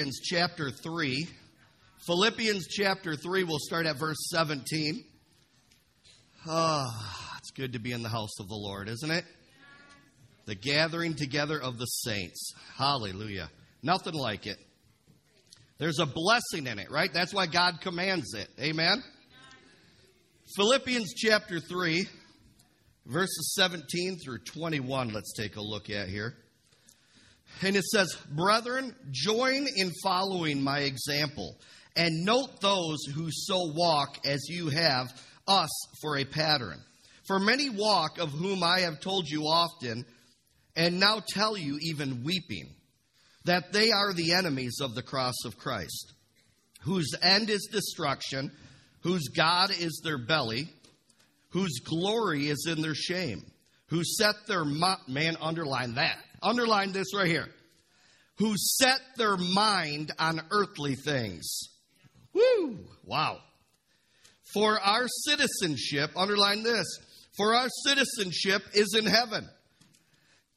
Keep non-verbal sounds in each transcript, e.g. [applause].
Philippians chapter 3. Philippians chapter 3, we'll start at verse 17. Ah, it's good to be in the house of the Lord, isn't it? The gathering together of the saints. Hallelujah. Nothing like it. There's a blessing in it, right? That's why God commands it. Amen? Philippians chapter 3, verses 17 through 21, let's take a look at here. And it says, Brethren, join in following my example, and note those who so walk as you have us for a pattern. For many walk, of whom I have told you often, and now tell you even weeping, that they are the enemies of the cross of Christ, whose end is destruction, whose God is their belly, whose glory is in their shame, who set their mo- man underline that Underline this right here. Who set their mind on earthly things. Woo! Wow. For our citizenship, underline this, for our citizenship is in heaven,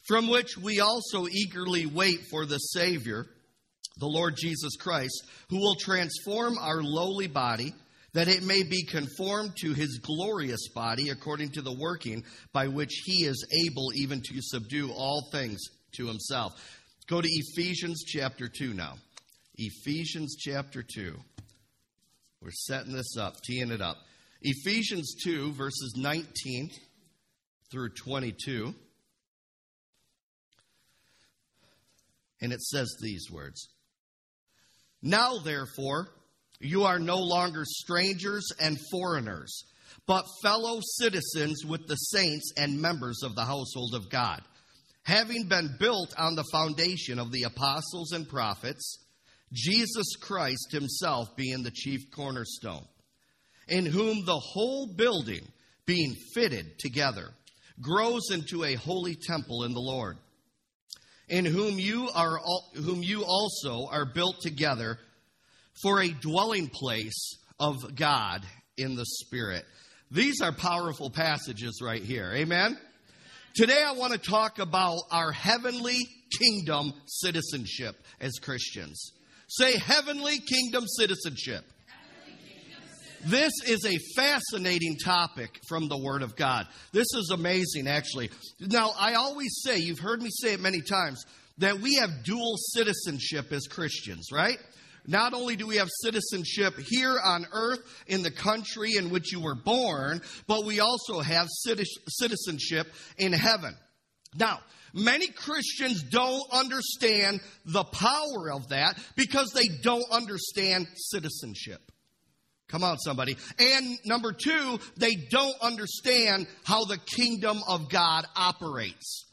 from which we also eagerly wait for the Savior, the Lord Jesus Christ, who will transform our lowly body that it may be conformed to his glorious body according to the working by which he is able even to subdue all things to himself. Go to Ephesians chapter 2 now. Ephesians chapter 2. We're setting this up, teeing it up. Ephesians 2, verses 19 through 22. And it says these words Now, therefore, you are no longer strangers and foreigners, but fellow citizens with the saints and members of the household of God, having been built on the foundation of the apostles and prophets, Jesus Christ himself being the chief cornerstone, in whom the whole building, being fitted together, grows into a holy temple in the Lord, in whom you are whom you also are built together for a dwelling place of God in the Spirit. These are powerful passages right here. Amen? Today I want to talk about our heavenly kingdom citizenship as Christians. Say heavenly kingdom citizenship. This is a fascinating topic from the Word of God. This is amazing, actually. Now, I always say, you've heard me say it many times, that we have dual citizenship as Christians, right? Not only do we have citizenship here on earth in the country in which you were born, but we also have citizenship in heaven. Now, many Christians don't understand the power of that because they don't understand citizenship. Come on, somebody. And number two, they don't understand how the kingdom of God operates.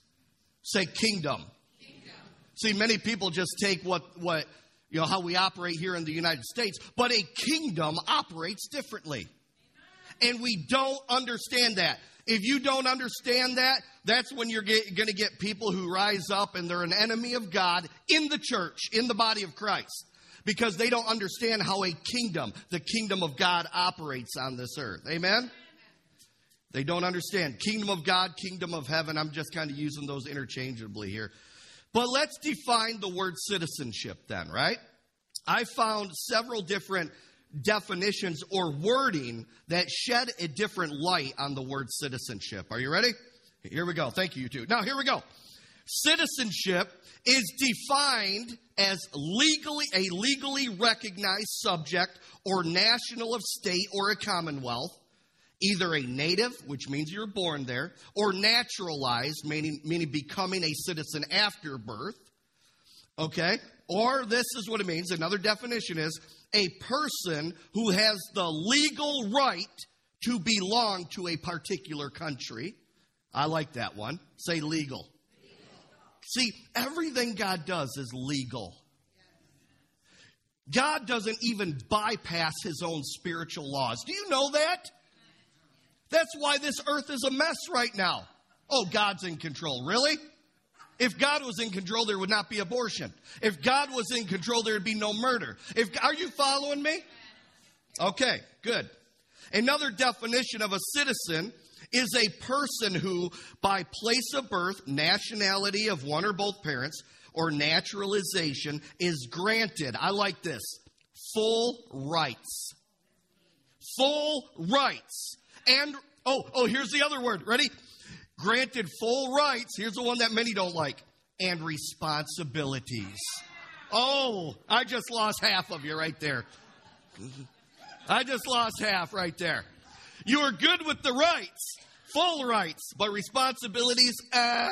Say kingdom. kingdom. See, many people just take what, what you know, how we operate here in the United States, but a kingdom operates differently. And we don't understand that. If you don't understand that, that's when you're going to get people who rise up and they're an enemy of God in the church, in the body of Christ, because they don't understand how a kingdom, the kingdom of God, operates on this earth. Amen? They don't understand. Kingdom of God, kingdom of heaven. I'm just kind of using those interchangeably here. But let's define the word citizenship then, right? I found several different definitions or wording that shed a different light on the word citizenship. Are you ready? Here we go. Thank you, you two. Now, here we go. Citizenship is defined as legally a legally recognized subject or national of state or a commonwealth either a native, which means you're born there, or naturalized, meaning, meaning becoming a citizen after birth. Okay? Or this is what it means. Another definition is a person who has the legal right to belong to a particular country. I like that one. Say legal. legal. See, everything God does is legal. God doesn't even bypass his own spiritual laws. Do you know that? That's why this earth is a mess right now. Oh, God's in control. Really? If God was in control, there would not be abortion. If God was in control, there would be no murder. If, are you following me? Okay, good. Another definition of a citizen is a person who, by place of birth, nationality of one or both parents, or naturalization is granted. I like this full rights. Full rights. And, oh, oh, here's the other word. Ready? Granted full rights. Here's the one that many don't like. And responsibilities. Oh, I just lost half of you right there. I just lost half right there. You are good with the rights, full rights, but responsibilities, uh,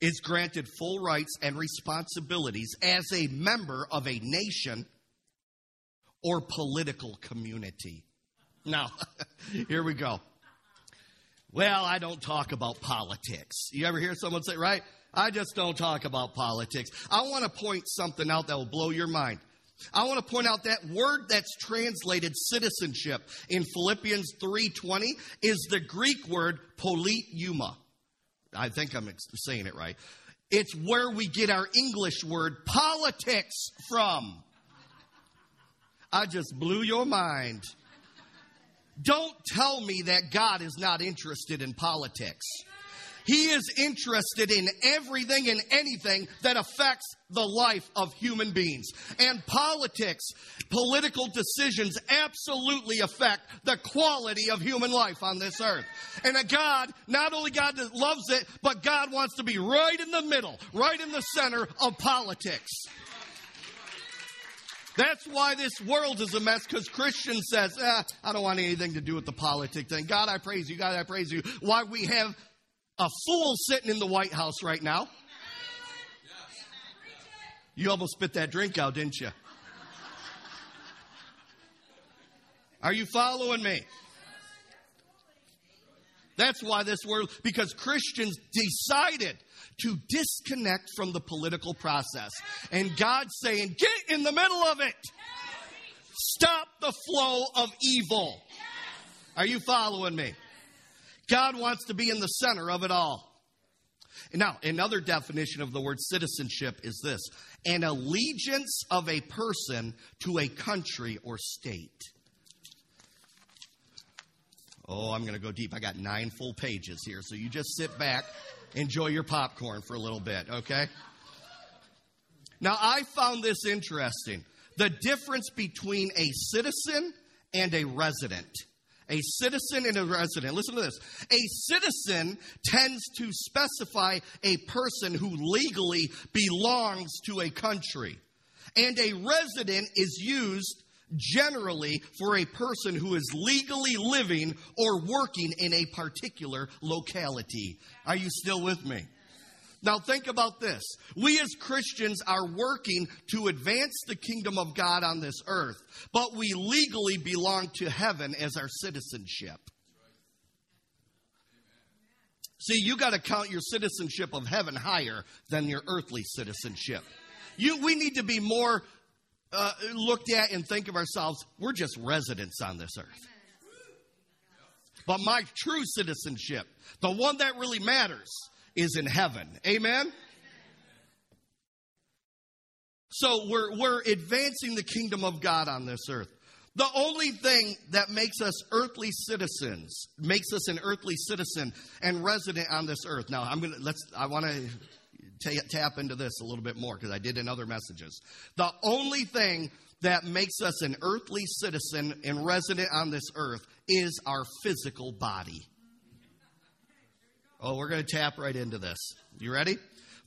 is granted full rights and responsibilities as a member of a nation or political community. Now, [laughs] here we go. Well, I don't talk about politics. You ever hear someone say, right? I just don't talk about politics. I want to point something out that will blow your mind. I want to point out that word that's translated citizenship in Philippians 3:20 is the Greek word politeuma. I think I'm saying it right. It's where we get our English word politics from. I just blew your mind. Don't tell me that God is not interested in politics. He is interested in everything and anything that affects the life of human beings. And politics, political decisions absolutely affect the quality of human life on this earth. And a God, not only God loves it, but God wants to be right in the middle, right in the center of politics. That's why this world is a mess because Christian says, eh, I don't want anything to do with the politic thing. God, I praise you. God, I praise you. Why we have a fool sitting in the White House right now. You almost spit that drink out, didn't you? Are you following me? That's why this world, because Christians decided to disconnect from the political process. And God's saying, get in the middle of it. Stop the flow of evil. Are you following me? God wants to be in the center of it all. Now, another definition of the word citizenship is this an allegiance of a person to a country or state. Oh, I'm going to go deep. I got nine full pages here, so you just sit back, enjoy your popcorn for a little bit, okay? Now, I found this interesting the difference between a citizen and a resident a citizen and a resident. Listen to this. A citizen tends to specify a person who legally belongs to a country. And a resident is used generally for a person who is legally living or working in a particular locality. Are you still with me? Now, think about this. We as Christians are working to advance the kingdom of God on this earth, but we legally belong to heaven as our citizenship. See, you got to count your citizenship of heaven higher than your earthly citizenship. You, we need to be more uh, looked at and think of ourselves, we're just residents on this earth. But my true citizenship, the one that really matters, is in heaven. Amen? So we're, we're advancing the kingdom of God on this earth. The only thing that makes us earthly citizens, makes us an earthly citizen and resident on this earth. Now, I'm going to, let's, I want to tap into this a little bit more because I did in other messages. The only thing that makes us an earthly citizen and resident on this earth is our physical body. Oh, we're going to tap right into this. You ready?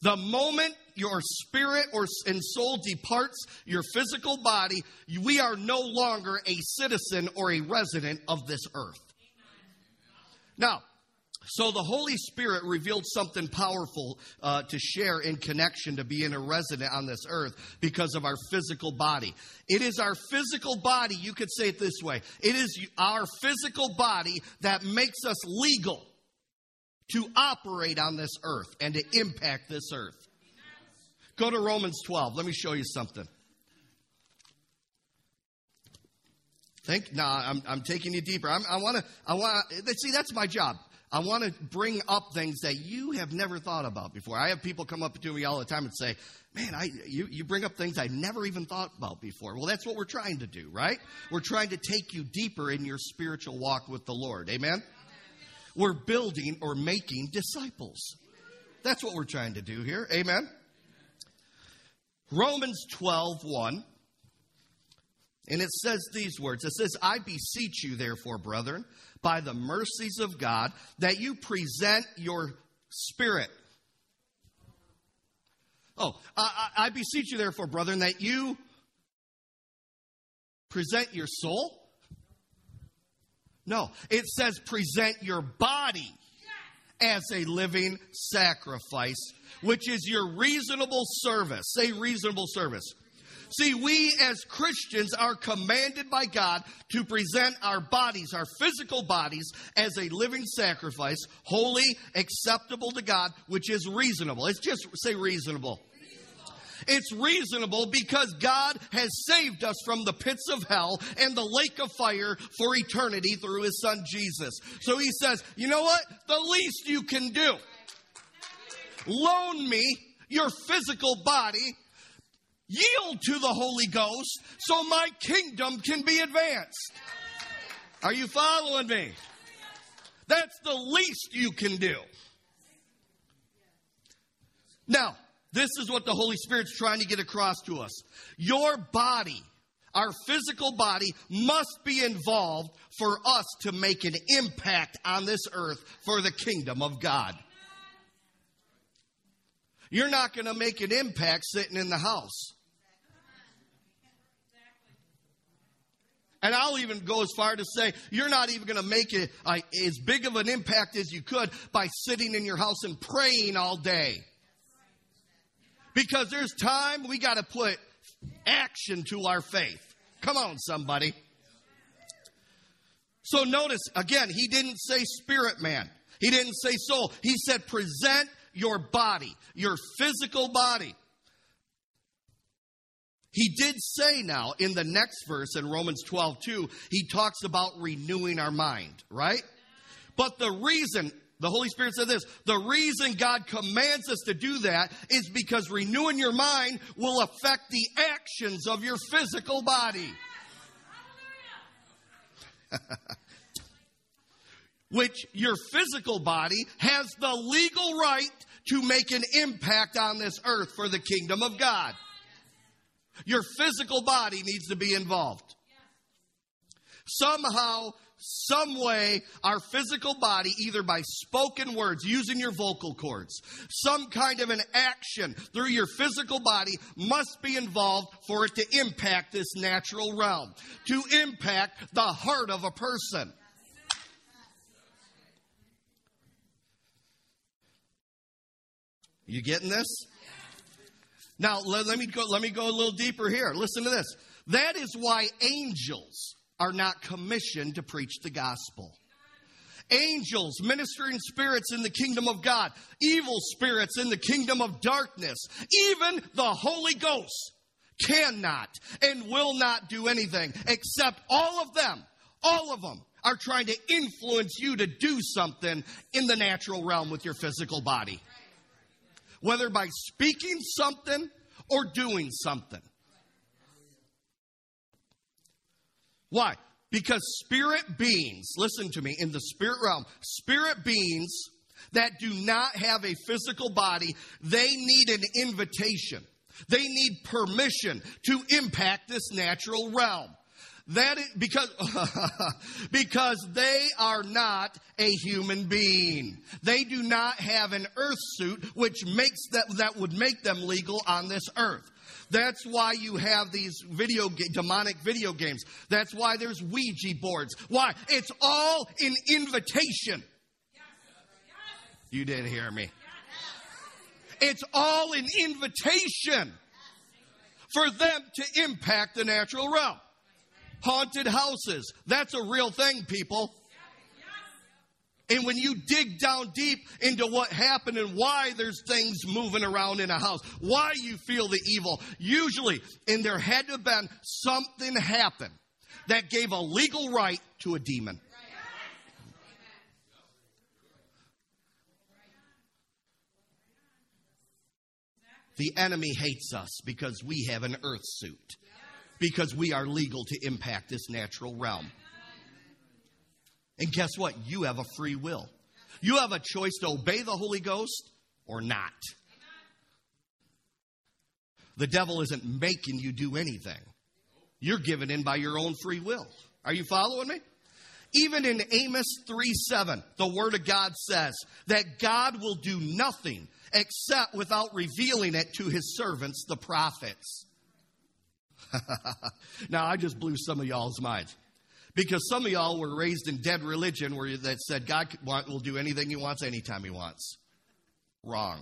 The moment your spirit or and soul departs your physical body, we are no longer a citizen or a resident of this earth. Now, so the Holy Spirit revealed something powerful uh, to share in connection to being a resident on this earth because of our physical body. It is our physical body, you could say it this way it is our physical body that makes us legal to operate on this earth and to impact this earth. Go to Romans 12. Let me show you something. Think now I'm, I'm taking you deeper. I'm, i want to I want to see that's my job. I want to bring up things that you have never thought about before. I have people come up to me all the time and say, "Man, I you, you bring up things I never even thought about before." Well, that's what we're trying to do, right? We're trying to take you deeper in your spiritual walk with the Lord. Amen. We're building or making disciples. That's what we're trying to do here. Amen. Romans 12, 1. And it says these words It says, I beseech you, therefore, brethren, by the mercies of God, that you present your spirit. Oh, I, I, I beseech you, therefore, brethren, that you present your soul. No, it says present your body as a living sacrifice, which is your reasonable service. Say reasonable service. See, we as Christians are commanded by God to present our bodies, our physical bodies, as a living sacrifice, holy, acceptable to God, which is reasonable. It's just say reasonable. It's reasonable because God has saved us from the pits of hell and the lake of fire for eternity through his son Jesus. So he says, you know what? The least you can do, loan me your physical body, yield to the Holy Ghost so my kingdom can be advanced. Are you following me? That's the least you can do. Now, this is what the Holy Spirit's trying to get across to us. Your body, our physical body, must be involved for us to make an impact on this earth for the kingdom of God. You're not going to make an impact sitting in the house. And I'll even go as far to say you're not even going to make it uh, as big of an impact as you could by sitting in your house and praying all day. Because there's time we got to put action to our faith. Come on, somebody. So notice again, he didn't say spirit man. He didn't say soul. He said present your body, your physical body. He did say now in the next verse in Romans 12, 2, he talks about renewing our mind, right? But the reason, the Holy Spirit said this, the reason God commands us to do that is because renewing your mind will affect the actions of your physical body. [laughs] Which your physical body has the legal right to make an impact on this earth for the kingdom of God. Your physical body needs to be involved. Somehow, some way, our physical body, either by spoken words, using your vocal cords, some kind of an action through your physical body must be involved for it to impact this natural realm, to impact the heart of a person. You getting this? Now, let, let, me go, let me go a little deeper here. Listen to this. That is why angels are not commissioned to preach the gospel. Angels, ministering spirits in the kingdom of God, evil spirits in the kingdom of darkness, even the Holy Ghost cannot and will not do anything except all of them, all of them are trying to influence you to do something in the natural realm with your physical body whether by speaking something or doing something. Why? Because spirit beings, listen to me, in the spirit realm, spirit beings that do not have a physical body, they need an invitation. They need permission to impact this natural realm. That is because, [laughs] because they are not a human being. They do not have an earth suit which makes that, that would make them legal on this earth. That's why you have these video demonic video games. That's why there's Ouija boards. Why? It's all an invitation. You didn't hear me. It's all an invitation for them to impact the natural realm haunted houses. That's a real thing, people. And when you dig down deep into what happened and why there's things moving around in a house, why you feel the evil, usually, and there had to have been something happen that gave a legal right to a demon. The enemy hates us because we have an earth suit because we are legal to impact this natural realm. And guess what? You have a free will. You have a choice to obey the Holy Ghost or not. The devil isn't making you do anything. You're given in by your own free will. Are you following me? Even in Amos 3 7, the Word of God says that God will do nothing except without revealing it to His servants, the prophets. [laughs] now, I just blew some of y'all's minds because some of y'all were raised in dead religion where that said God will do anything He wants anytime He wants. Wrong.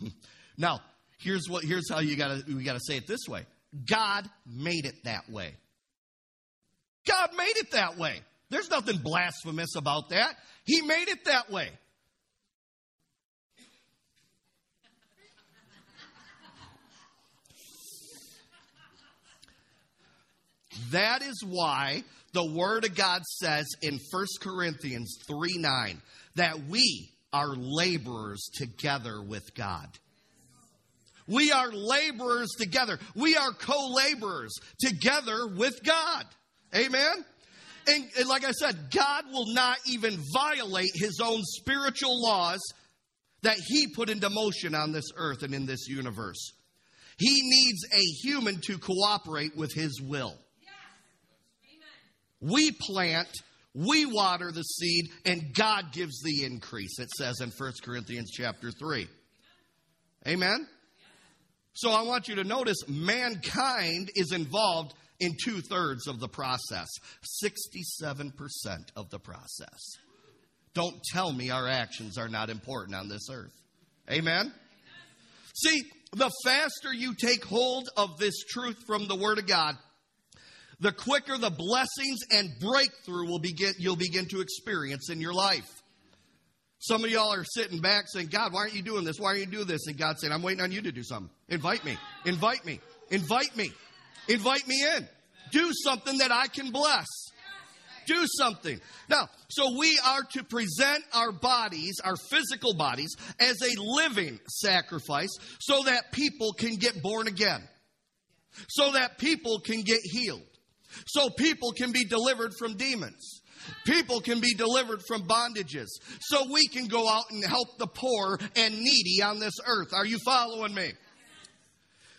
[laughs] now, here's what here's how you gotta we gotta say it this way. God made it that way. God made it that way. There's nothing blasphemous about that. He made it that way. That is why the Word of God says in 1 Corinthians 3 9 that we are laborers together with God. We are laborers together. We are co laborers together with God. Amen? And, and, like I said, God will not even violate his own spiritual laws that he put into motion on this earth and in this universe. He needs a human to cooperate with his will. We plant, we water the seed, and God gives the increase, it says in 1 Corinthians chapter 3. Amen? So I want you to notice mankind is involved in two thirds of the process, 67% of the process. Don't tell me our actions are not important on this earth. Amen? See, the faster you take hold of this truth from the Word of God, the quicker the blessings and breakthrough will begin, you'll begin to experience in your life. Some of y'all are sitting back saying, God, why aren't you doing this? Why aren't you doing this? And God saying, I'm waiting on you to do something. Invite me. Invite me. Invite me. Invite me in. Do something that I can bless. Do something. Now, so we are to present our bodies, our physical bodies, as a living sacrifice so that people can get born again. So that people can get healed so people can be delivered from demons. People can be delivered from bondages. So we can go out and help the poor and needy on this earth. Are you following me?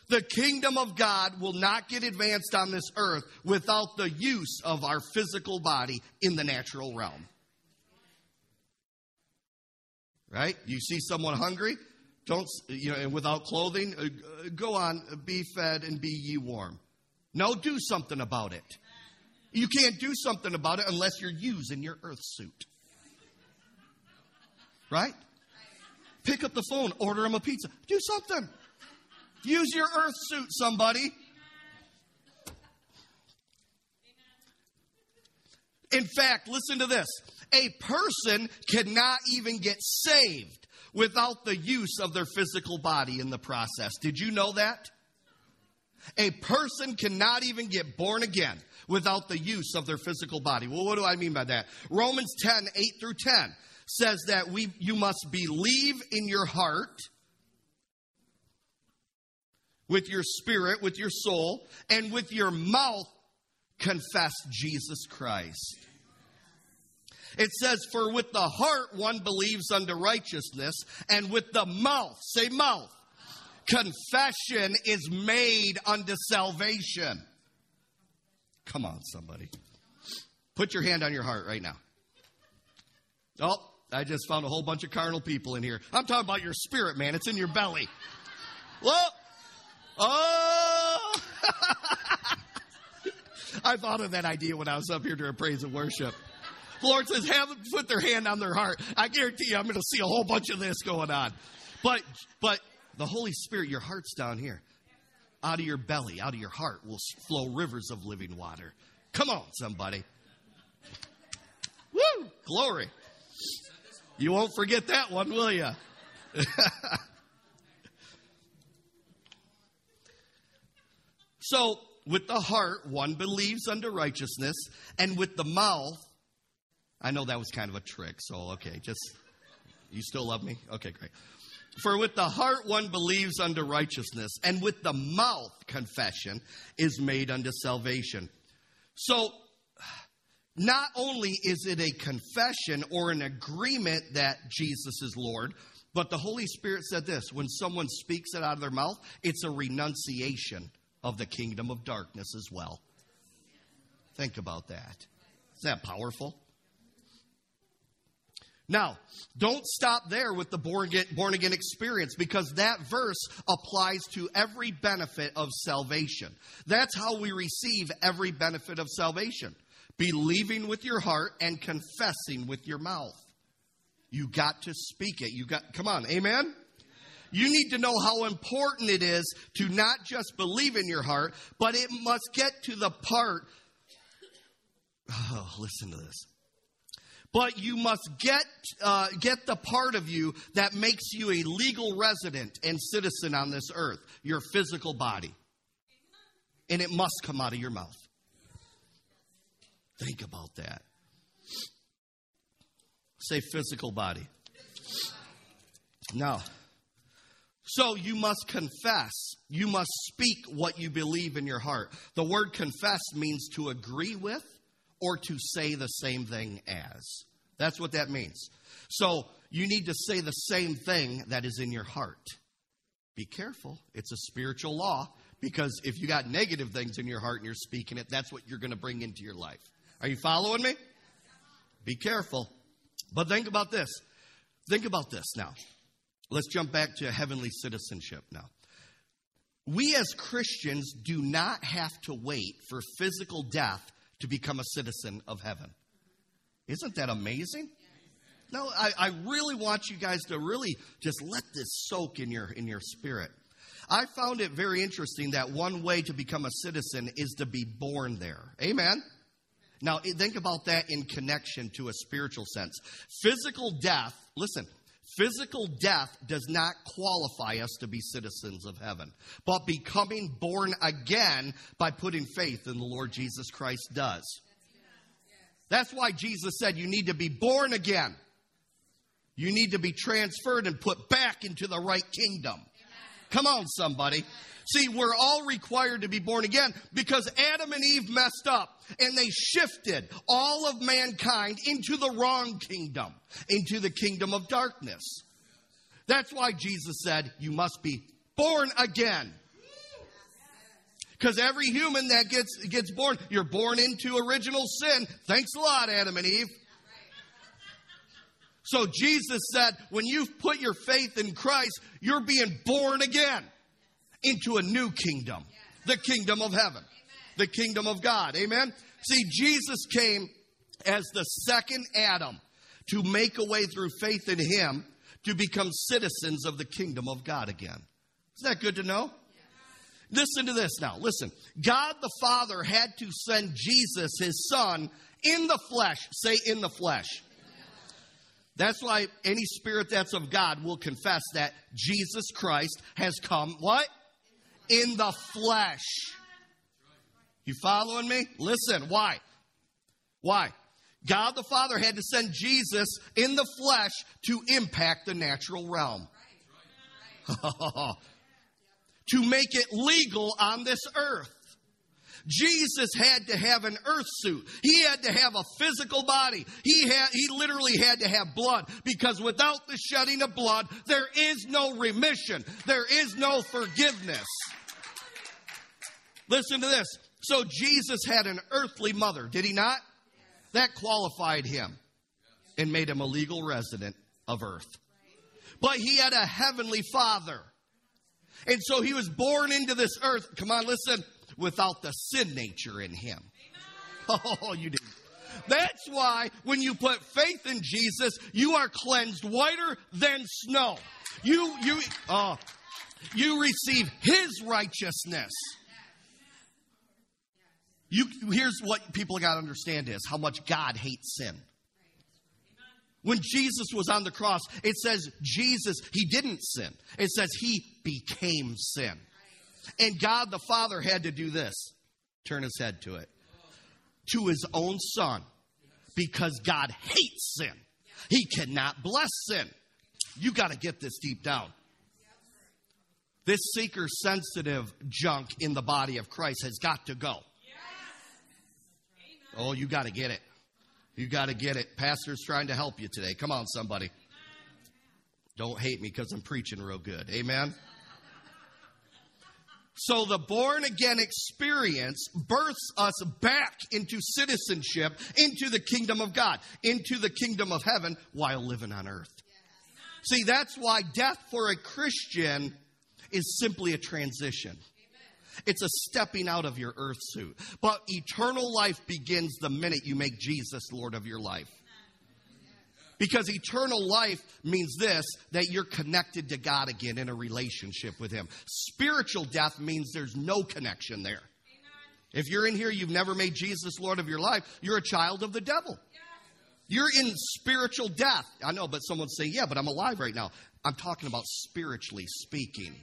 The kingdom of God will not get advanced on this earth without the use of our physical body in the natural realm. Right? You see someone hungry, don't, you know, and without clothing, uh, go on, be fed and be ye warm. No, do something about it. You can't do something about it unless you're using your earth suit. Right? Pick up the phone, order him a pizza. Do something. Use your earth suit, somebody. In fact, listen to this. A person cannot even get saved without the use of their physical body in the process. Did you know that? A person cannot even get born again without the use of their physical body. Well, what do I mean by that? Romans 10, 8 through 10 says that we, you must believe in your heart, with your spirit, with your soul, and with your mouth confess Jesus Christ. It says, For with the heart one believes unto righteousness, and with the mouth, say mouth, confession is made unto salvation. Come on, somebody. Put your hand on your heart right now. Oh, I just found a whole bunch of carnal people in here. I'm talking about your spirit, man. It's in your belly. Well, oh. [laughs] I thought of that idea when I was up here during praise and worship. The Lord says, have them put their hand on their heart. I guarantee you, I'm going to see a whole bunch of this going on. But, but the Holy Spirit, your heart's down here. Out of your belly, out of your heart will flow rivers of living water. Come on, somebody. Woo! Glory. You won't forget that one, will you? [laughs] so, with the heart, one believes unto righteousness, and with the mouth, I know that was kind of a trick, so okay, just, you still love me? Okay, great. For with the heart one believes unto righteousness, and with the mouth confession is made unto salvation. So, not only is it a confession or an agreement that Jesus is Lord, but the Holy Spirit said this when someone speaks it out of their mouth, it's a renunciation of the kingdom of darkness as well. Think about that. Is that powerful? Now, don't stop there with the born again, experience because that verse applies to every benefit of salvation. That's how we receive every benefit of salvation believing with your heart and confessing with your mouth. You got to speak it. You got, come on, amen? You need to know how important it is to not just believe in your heart, but it must get to the part. Oh, [sighs] listen to this. But you must get uh, get the part of you that makes you a legal resident and citizen on this earth, your physical body, and it must come out of your mouth. Think about that. Say physical body. Now, so you must confess. You must speak what you believe in your heart. The word confess means to agree with or to say the same thing as. That's what that means. So you need to say the same thing that is in your heart. Be careful. It's a spiritual law because if you got negative things in your heart and you're speaking it, that's what you're going to bring into your life. Are you following me? Be careful. But think about this. Think about this now. Let's jump back to heavenly citizenship now. We as Christians do not have to wait for physical death to become a citizen of heaven. Isn't that amazing? No, I, I, really want you guys to really just let this soak in your in your spirit. I found it very interesting that one way to become a citizen is to be born there. Amen. Now, think about that in connection to a spiritual sense. Physical death, listen, physical death does not qualify us to be citizens of heaven, but becoming born again by putting faith in the Lord Jesus Christ does. That's why Jesus said you need to be born again. You need to be transferred and put back into the right kingdom. Come on, somebody. See, we're all required to be born again because Adam and Eve messed up and they shifted all of mankind into the wrong kingdom, into the kingdom of darkness. That's why Jesus said, You must be born again. Because every human that gets, gets born, you're born into original sin. Thanks a lot, Adam and Eve. So Jesus said, when you've put your faith in Christ, you're being born again into a new kingdom, the kingdom of heaven, the kingdom of God. Amen. See, Jesus came as the second Adam to make a way through faith in him to become citizens of the kingdom of God again. Isn't that good to know? Listen to this now. Listen. God the Father had to send Jesus, his son, in the flesh. Say, in the flesh. That's why any spirit that's of God will confess that Jesus Christ has come, what? In the flesh. You following me? Listen, why? Why? God the Father had to send Jesus in the flesh to impact the natural realm. [laughs] to make it legal on this earth. Jesus had to have an earth suit. He had to have a physical body. He had, he literally had to have blood because without the shedding of blood, there is no remission. There is no forgiveness. Listen to this. So Jesus had an earthly mother, did he not? That qualified him and made him a legal resident of earth. But he had a heavenly father. And so he was born into this earth, come on, listen, without the sin nature in him. [laughs] Oh, you didn't. That's why when you put faith in Jesus, you are cleansed whiter than snow. You, you, oh, you receive his righteousness. You, here's what people got to understand is how much God hates sin. When Jesus was on the cross, it says Jesus, he didn't sin. It says he became sin. And God the Father had to do this turn his head to it to his own son because God hates sin. He cannot bless sin. You got to get this deep down. This seeker sensitive junk in the body of Christ has got to go. Oh, you got to get it. You got to get it. Pastor's trying to help you today. Come on, somebody. Don't hate me because I'm preaching real good. Amen. So the born again experience births us back into citizenship, into the kingdom of God, into the kingdom of heaven while living on earth. See, that's why death for a Christian is simply a transition. It's a stepping out of your earth suit. But eternal life begins the minute you make Jesus Lord of your life. Because eternal life means this that you're connected to God again in a relationship with Him. Spiritual death means there's no connection there. If you're in here, you've never made Jesus Lord of your life, you're a child of the devil. You're in spiritual death. I know, but someone say, Yeah, but I'm alive right now. I'm talking about spiritually speaking.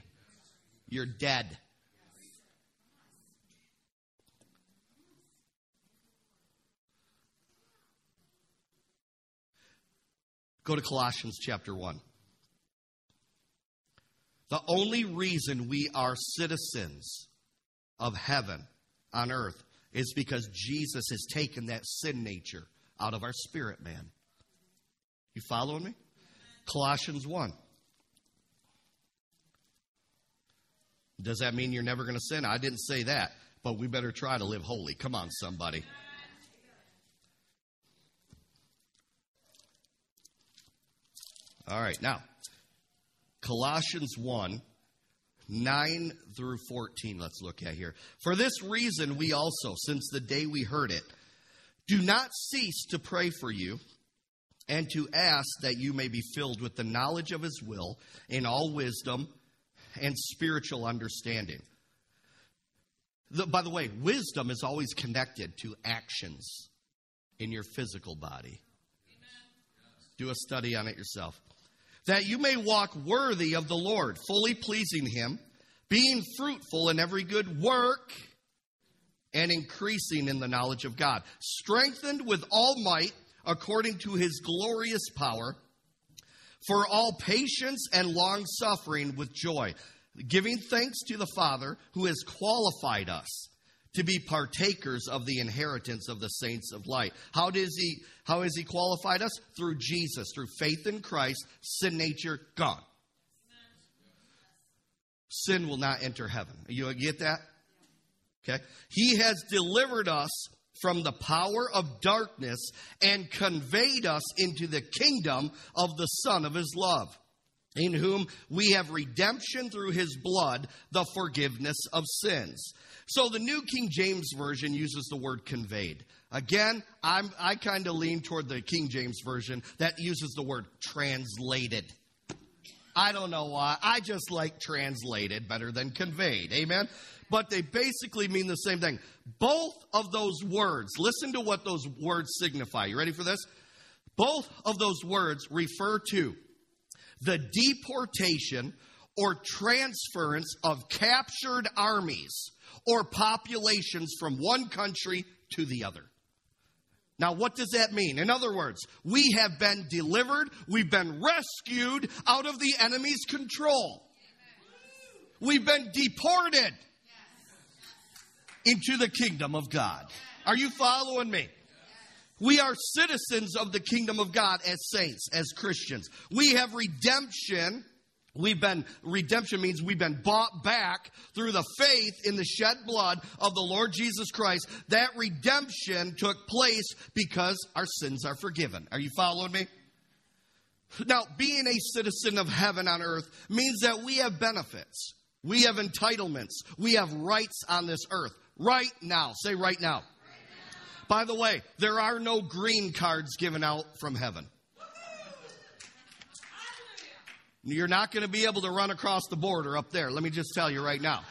You're dead. Go to Colossians chapter 1. The only reason we are citizens of heaven on earth is because Jesus has taken that sin nature out of our spirit man. You following me? Colossians 1. Does that mean you're never going to sin? I didn't say that, but we better try to live holy. Come on, somebody. All right, now, Colossians 1 9 through 14, let's look at here. For this reason, we also, since the day we heard it, do not cease to pray for you and to ask that you may be filled with the knowledge of his will in all wisdom and spiritual understanding. The, by the way, wisdom is always connected to actions in your physical body. Do a study on it yourself that you may walk worthy of the Lord, fully pleasing Him, being fruitful in every good work, and increasing in the knowledge of God, strengthened with all might according to His glorious power, for all patience and long suffering with joy, giving thanks to the Father who has qualified us to be partakers of the inheritance of the saints of light. How does he how has he qualified us? Through Jesus, through faith in Christ, sin nature gone. Sin will not enter heaven. You get that? Okay. He has delivered us from the power of darkness and conveyed us into the kingdom of the Son of his love, in whom we have redemption through his blood, the forgiveness of sins. So the New King James Version uses the word conveyed. Again, I'm, I kind of lean toward the King James Version that uses the word translated. I don't know why. I just like translated better than conveyed. Amen? But they basically mean the same thing. Both of those words, listen to what those words signify. You ready for this? Both of those words refer to the deportation or transference of captured armies or populations from one country to the other. Now, what does that mean? In other words, we have been delivered, we've been rescued out of the enemy's control. We've been deported into the kingdom of God. Are you following me? We are citizens of the kingdom of God as saints, as Christians. We have redemption We've been, redemption means we've been bought back through the faith in the shed blood of the Lord Jesus Christ. That redemption took place because our sins are forgiven. Are you following me? Now, being a citizen of heaven on earth means that we have benefits. We have entitlements. We have rights on this earth. Right now. Say right now. By the way, there are no green cards given out from heaven. You're not going to be able to run across the border up there. Let me just tell you right now.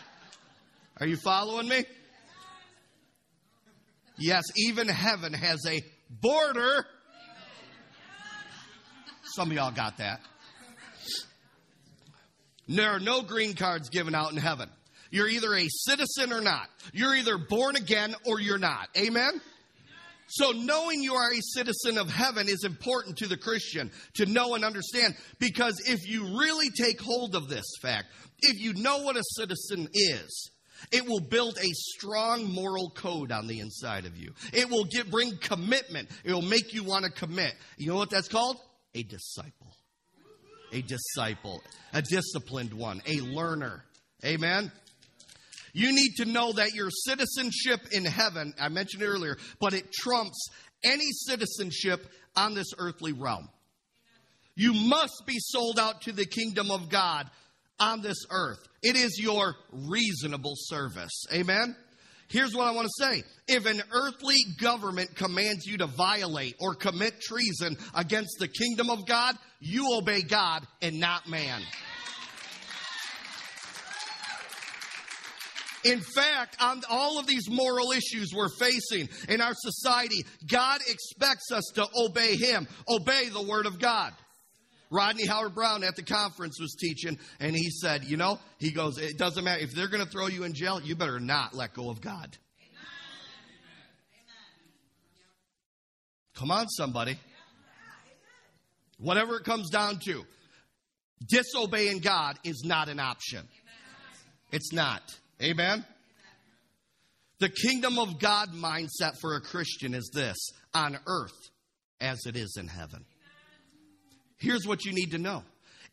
Are you following me? Yes, even heaven has a border. Some of y'all got that. There are no green cards given out in heaven. You're either a citizen or not. You're either born again or you're not. Amen? So, knowing you are a citizen of heaven is important to the Christian to know and understand because if you really take hold of this fact, if you know what a citizen is, It will build a strong moral code on the inside of you. It will get, bring commitment. It will make you want to commit. You know what that's called? A disciple. A disciple. A disciplined one. A learner. Amen. You need to know that your citizenship in heaven, I mentioned earlier, but it trumps any citizenship on this earthly realm. You must be sold out to the kingdom of God on this earth. It is your reasonable service. Amen? Here's what I want to say. If an earthly government commands you to violate or commit treason against the kingdom of God, you obey God and not man. In fact, on all of these moral issues we're facing in our society, God expects us to obey Him, obey the Word of God. Rodney Howard-Browne at the conference was teaching, and he said, You know, he goes, It doesn't matter. If they're going to throw you in jail, you better not let go of God. Come on, somebody. Whatever it comes down to, disobeying God is not an option. It's not. Amen? The kingdom of God mindset for a Christian is this on earth as it is in heaven. Here's what you need to know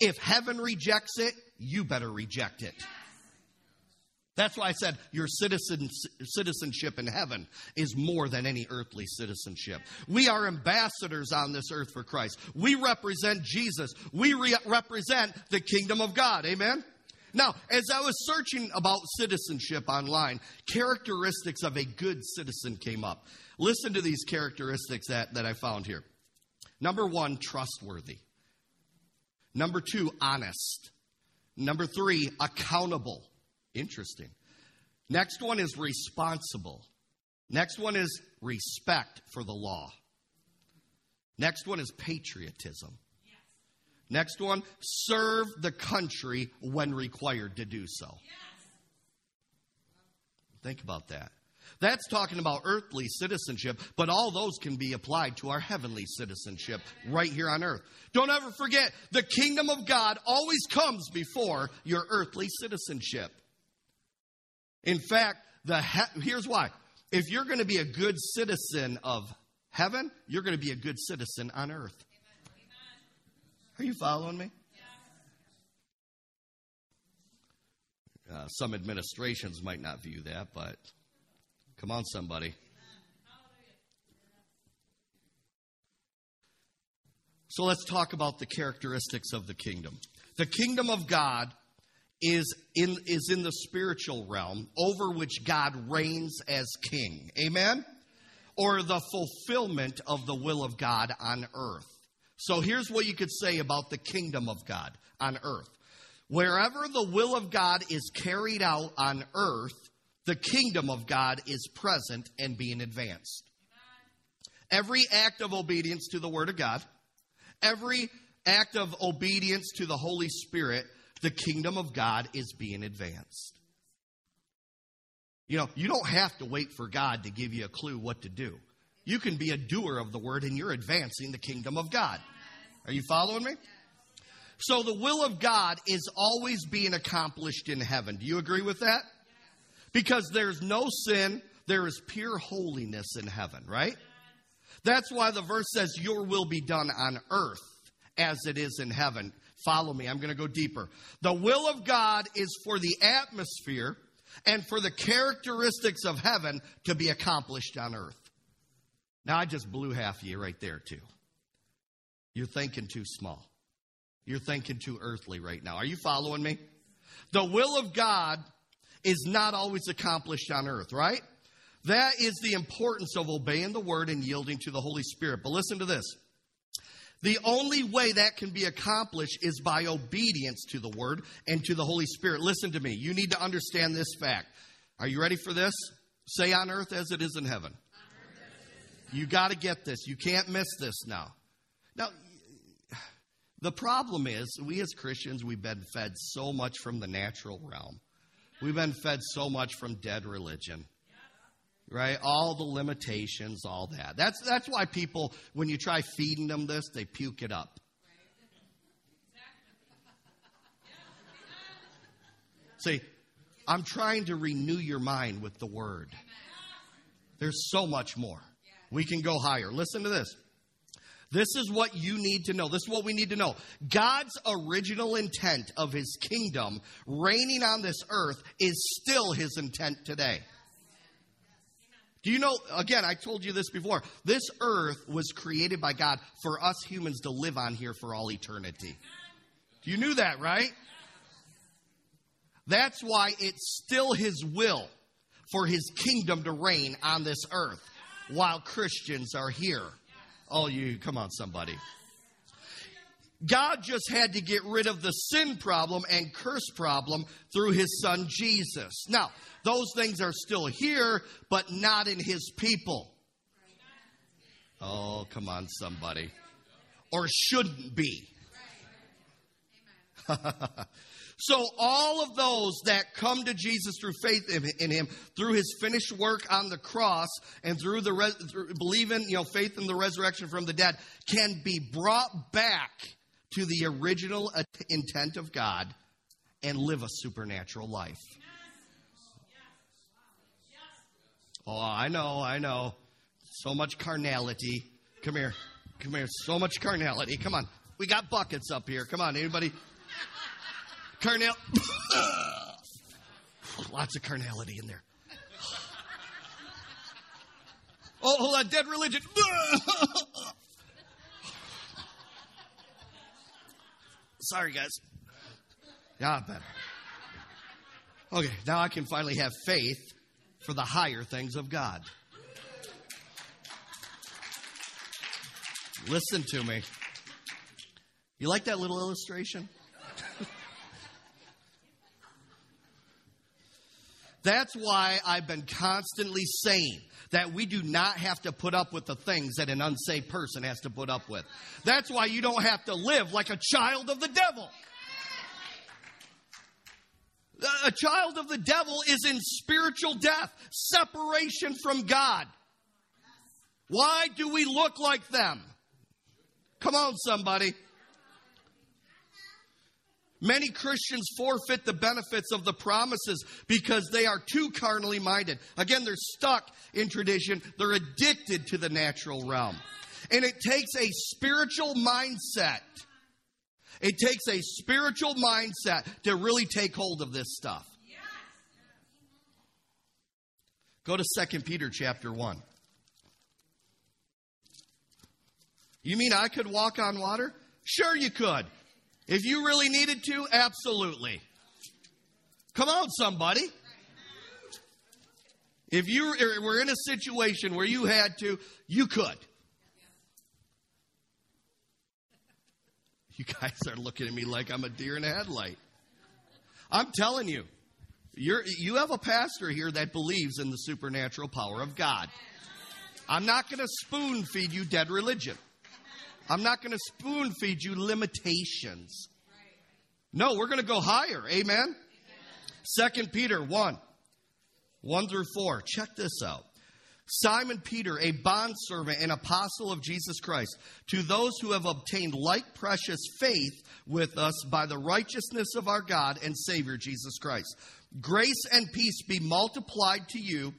if heaven rejects it, you better reject it. That's why I said your citizen, citizenship in heaven is more than any earthly citizenship. We are ambassadors on this earth for Christ. We represent Jesus. We re- represent the kingdom of God. Amen? Now, as I was searching about citizenship online, characteristics of a good citizen came up. Listen to these characteristics that, that I found here. Number one, trustworthy. Number two, honest. Number three, accountable. Interesting. Next one is responsible. Next one is respect for the law. Next one is patriotism. Next one, serve the country when required to do so. Yes. Think about that. That's talking about earthly citizenship, but all those can be applied to our heavenly citizenship right here on earth. Don't ever forget, the kingdom of God always comes before your earthly citizenship. In fact, the he- here's why. If you're going to be a good citizen of heaven, you're going to be a good citizen on earth. Are you following me? Uh, some administrations might not view that, but Come on, somebody. So let's talk about the characteristics of the kingdom. The kingdom of God is in, is in the spiritual realm over which God reigns as king. Amen? Or the fulfillment of the will of God on earth. So here's what you could say about the kingdom of God on earth. Wherever the will of God is carried out on earth, the kingdom of God is present and being advanced. Every act of obedience to the Word of God, every act of obedience to the Holy Spirit, the kingdom of God is being advanced. You know, you don't have to wait for God to give you a clue what to do. You can be a doer of the word and you're advancing the kingdom of God. Are you following me? So the will of God is always being accomplished in heaven. Do you agree with that? Because there's no sin, there is pure holiness in heaven, right? That's why the verse says, Your will be done on earth as it is in heaven. Follow me, I'm going to go deeper. The will of God is for the atmosphere and for the characteristics of heaven to be accomplished on earth. Now, I just blew half you right there, too. You're thinking too small. You're thinking too earthly right now. Are you following me? The will of God is not always accomplished on earth, right? That is the importance of obeying the word and yielding to the Holy Spirit. But listen to this. The only way that can be accomplished is by obedience to the word and to the Holy Spirit. Listen to me. You need to understand this fact. Are you ready for this? Say on earth as it is in heaven. You got to get this. You can't miss this now. Now, the problem is, we as Christians, we've been fed so much from the natural realm. We've been fed so much from dead religion. Right? All the limitations, all that. That's, that's why people, when you try feeding them this, they puke it up. See, I'm trying to renew your mind with the word. There's so much more. We can go higher. Listen to this. This is what you need to know. This is what we need to know. God's original intent of his kingdom reigning on this earth is still his intent today. Do you know, again, I told you this before. This earth was created by God for us humans to live on here for all eternity. You knew that, right? That's why it's still His will for His kingdom to reign on this earth while Christians are here. Oh, you, come on, somebody. God just had to get rid of the sin problem and curse problem through his son Jesus. Now, those things are still here, but not in his people. Oh, come on, somebody. Or shouldn't be. [laughs] so, all of those that come to Jesus through faith in him, through his finished work on the cross, and through the res- through believing, you know, faith in the resurrection from the dead, can be brought back to the original intent of God and live a supernatural life. Oh, I know, I know. So much carnality. Come here. Come here. So much carnality. Come on. We got buckets up here. Come on. Anybody? Carnal. Lots of carnality in there. Oh, hold on. Dead religion. Sorry, guys. Yeah, better. Okay, now I can finally have faith for the higher things of God. Listen to me. You like that little illustration? That's why I've been constantly saying that we do not have to put up with the things that an unsaved person has to put up with. That's why you don't have to live like a child of the devil. A child of the devil is in spiritual death, separation from God. Why do we look like them? Come on, somebody. Many Christians forfeit the benefits of the promises because they are too carnally minded. Again, they're stuck in tradition, they're addicted to the natural realm. And it takes a spiritual mindset. It takes a spiritual mindset to really take hold of this stuff. Go to 2 Peter chapter 1. You mean I could walk on water? Sure, you could. If you really needed to, absolutely. Come on, somebody. If you were in a situation where you had to, you could. You guys are looking at me like I'm a deer in a headlight. I'm telling you, you're, you have a pastor here that believes in the supernatural power of God. I'm not going to spoon feed you dead religion. I'm not going to spoon feed you limitations. No, we're going to go higher. Amen? Second Peter 1, 1 through 4. Check this out. Simon Peter, a bondservant and apostle of Jesus Christ, to those who have obtained like precious faith with us by the righteousness of our God and Savior Jesus Christ. Grace and peace be multiplied to you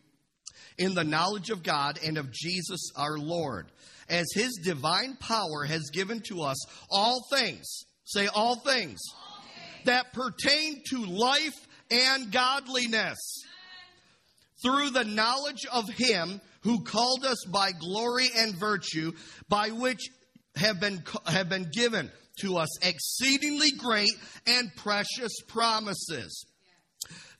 in the knowledge of God and of Jesus our Lord as his divine power has given to us all things, say all things, all things. that pertain to life and godliness through the knowledge of him who called us by glory and virtue by which have been have been given to us exceedingly great and precious promises.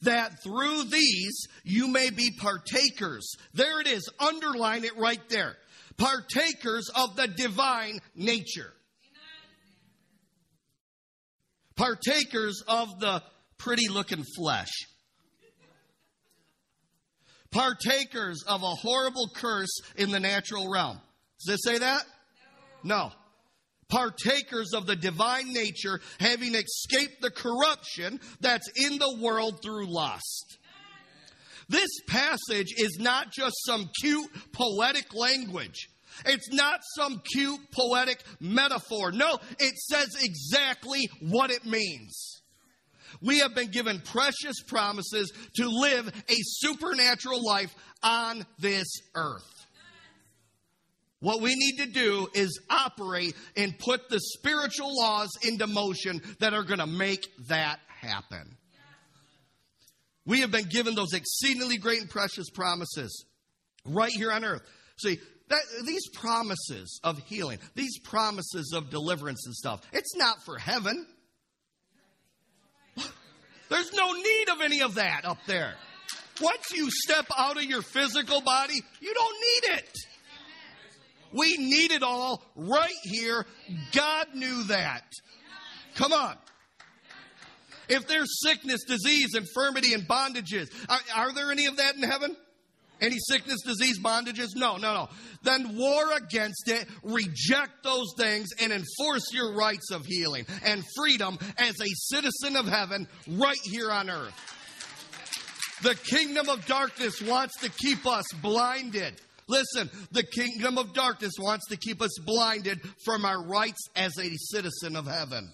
That through these you may be partakers. There it is. Underline it right there partakers of the divine nature. Partakers of the pretty looking flesh. Partakers of a horrible curse in the natural realm. Does it say that? No. no. Partakers of the divine nature, having escaped the corruption that's in the world through lust. This passage is not just some cute poetic language. It's not some cute poetic metaphor. No, it says exactly what it means. We have been given precious promises to live a supernatural life on this earth. What we need to do is operate and put the spiritual laws into motion that are going to make that happen. We have been given those exceedingly great and precious promises right here on earth. See, that, these promises of healing, these promises of deliverance and stuff, it's not for heaven. There's no need of any of that up there. Once you step out of your physical body, you don't need it. We need it all right here. God knew that. Come on. If there's sickness, disease, infirmity, and bondages, are, are there any of that in heaven? Any sickness, disease, bondages? No, no, no. Then war against it, reject those things, and enforce your rights of healing and freedom as a citizen of heaven right here on earth. The kingdom of darkness wants to keep us blinded. Listen, the kingdom of darkness wants to keep us blinded from our rights as a citizen of heaven.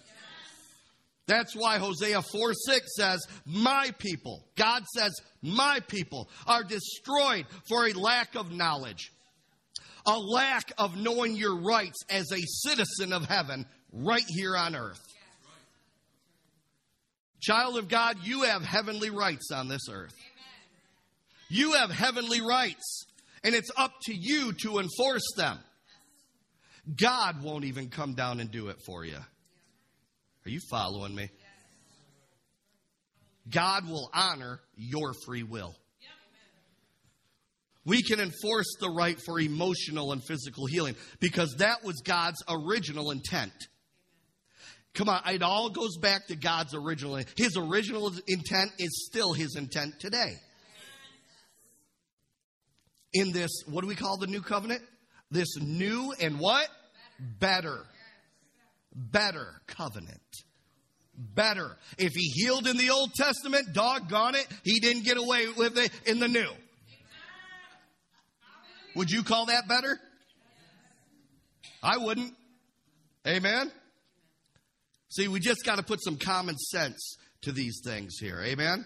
That's why Hosea 4 6 says, My people, God says, My people are destroyed for a lack of knowledge, a lack of knowing your rights as a citizen of heaven right here on earth. Child of God, you have heavenly rights on this earth. You have heavenly rights, and it's up to you to enforce them. God won't even come down and do it for you. Are you following me? God will honor your free will. We can enforce the right for emotional and physical healing because that was God's original intent. Come on, it all goes back to God's original. His original intent is still his intent today. In this, what do we call the new covenant? This new and what? Better better covenant. Better. If he healed in the Old Testament, doggone it, he didn't get away with it in the New. Would you call that better? I wouldn't. Amen? See, we just got to put some common sense to these things here. Amen?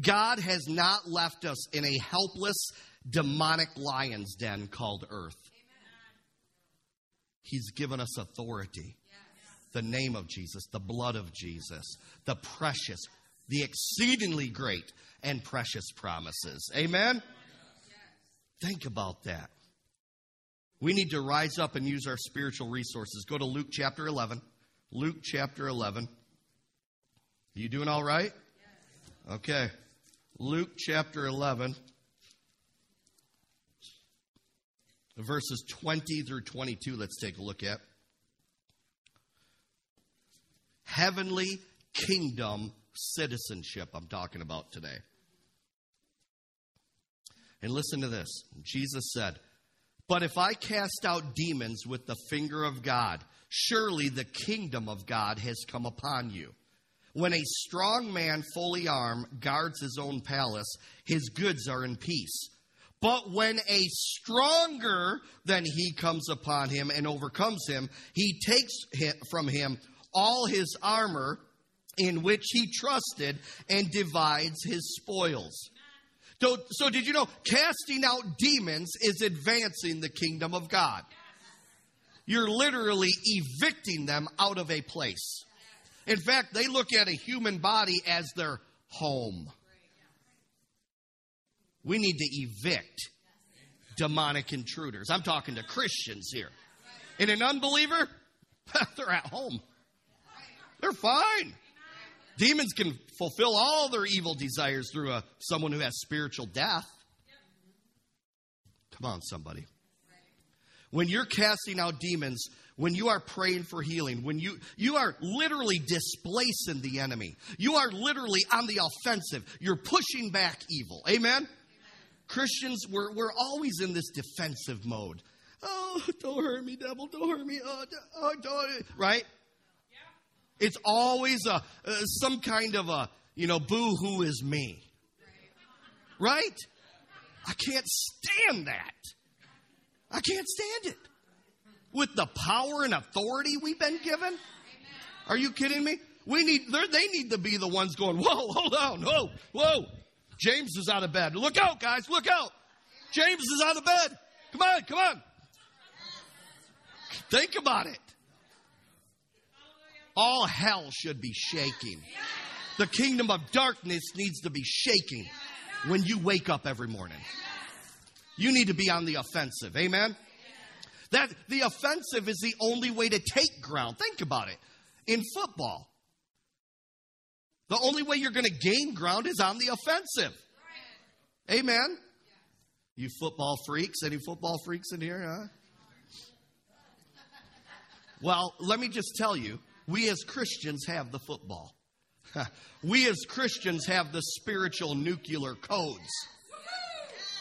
God has not left us in a helpless, demonic lion's den called earth. He's given us authority. The name of Jesus, the blood of Jesus, the precious, the exceedingly great and precious promises. Amen? Think about that. We need to rise up and use our spiritual resources. Go to Luke chapter 11. Luke chapter 11. You doing all right? Okay. Luke chapter 11. Verses 20 through 22, let's take a look at. Heavenly kingdom citizenship, I'm talking about today. And listen to this Jesus said, But if I cast out demons with the finger of God, surely the kingdom of God has come upon you. When a strong man, fully armed, guards his own palace, his goods are in peace. But when a stronger than he comes upon him and overcomes him, he takes from him all his armor in which he trusted and divides his spoils. So, so, did you know casting out demons is advancing the kingdom of God? You're literally evicting them out of a place. In fact, they look at a human body as their home. We need to evict demonic intruders. I'm talking to Christians here. And an unbeliever, [laughs] they're at home. They're fine. Demons can fulfill all their evil desires through a, someone who has spiritual death. Come on, somebody. When you're casting out demons, when you are praying for healing, when you, you are literally displacing the enemy, you are literally on the offensive. You're pushing back evil. Amen? Christians, we're, we're always in this defensive mode. Oh, don't hurt me, devil. Don't hurt me. Oh, oh don't. Right? Yeah. It's always a, uh, some kind of a, you know, boo hoo is me. Right? I can't stand that. I can't stand it. With the power and authority we've been given? Are you kidding me? We need, they need to be the ones going, whoa, hold on, whoa, whoa. James is out of bed. Look out, guys, look out. James is out of bed. Come on, come on. Think about it. All hell should be shaking. The kingdom of darkness needs to be shaking when you wake up every morning. You need to be on the offensive. Amen. That the offensive is the only way to take ground. Think about it. In football, the only way you're going to gain ground is on the offensive. Amen. You football freaks, any football freaks in here, huh? Well, let me just tell you, we as Christians have the football. [laughs] we as Christians have the spiritual nuclear codes.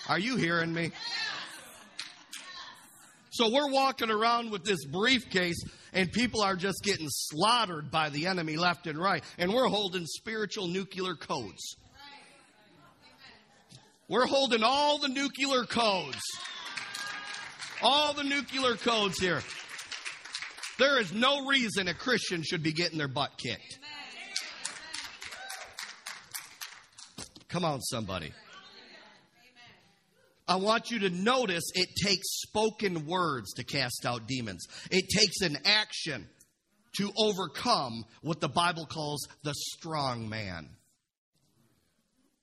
Are you hearing me? So we're walking around with this briefcase and people are just getting slaughtered by the enemy left and right. And we're holding spiritual nuclear codes. We're holding all the nuclear codes. All the nuclear codes here. There is no reason a Christian should be getting their butt kicked. Come on, somebody. I want you to notice it takes spoken words to cast out demons. It takes an action to overcome what the Bible calls the strong man.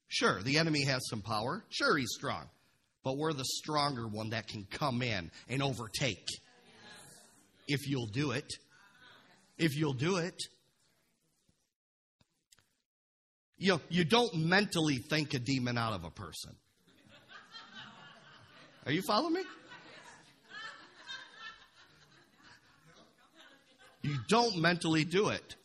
Sure, the enemy has some power. Sure, he's strong. But we're the stronger one that can come in and overtake. If you'll do it. If you'll do it. You know, you don't mentally think a demon out of a person. Are you following me? You don't mentally do it.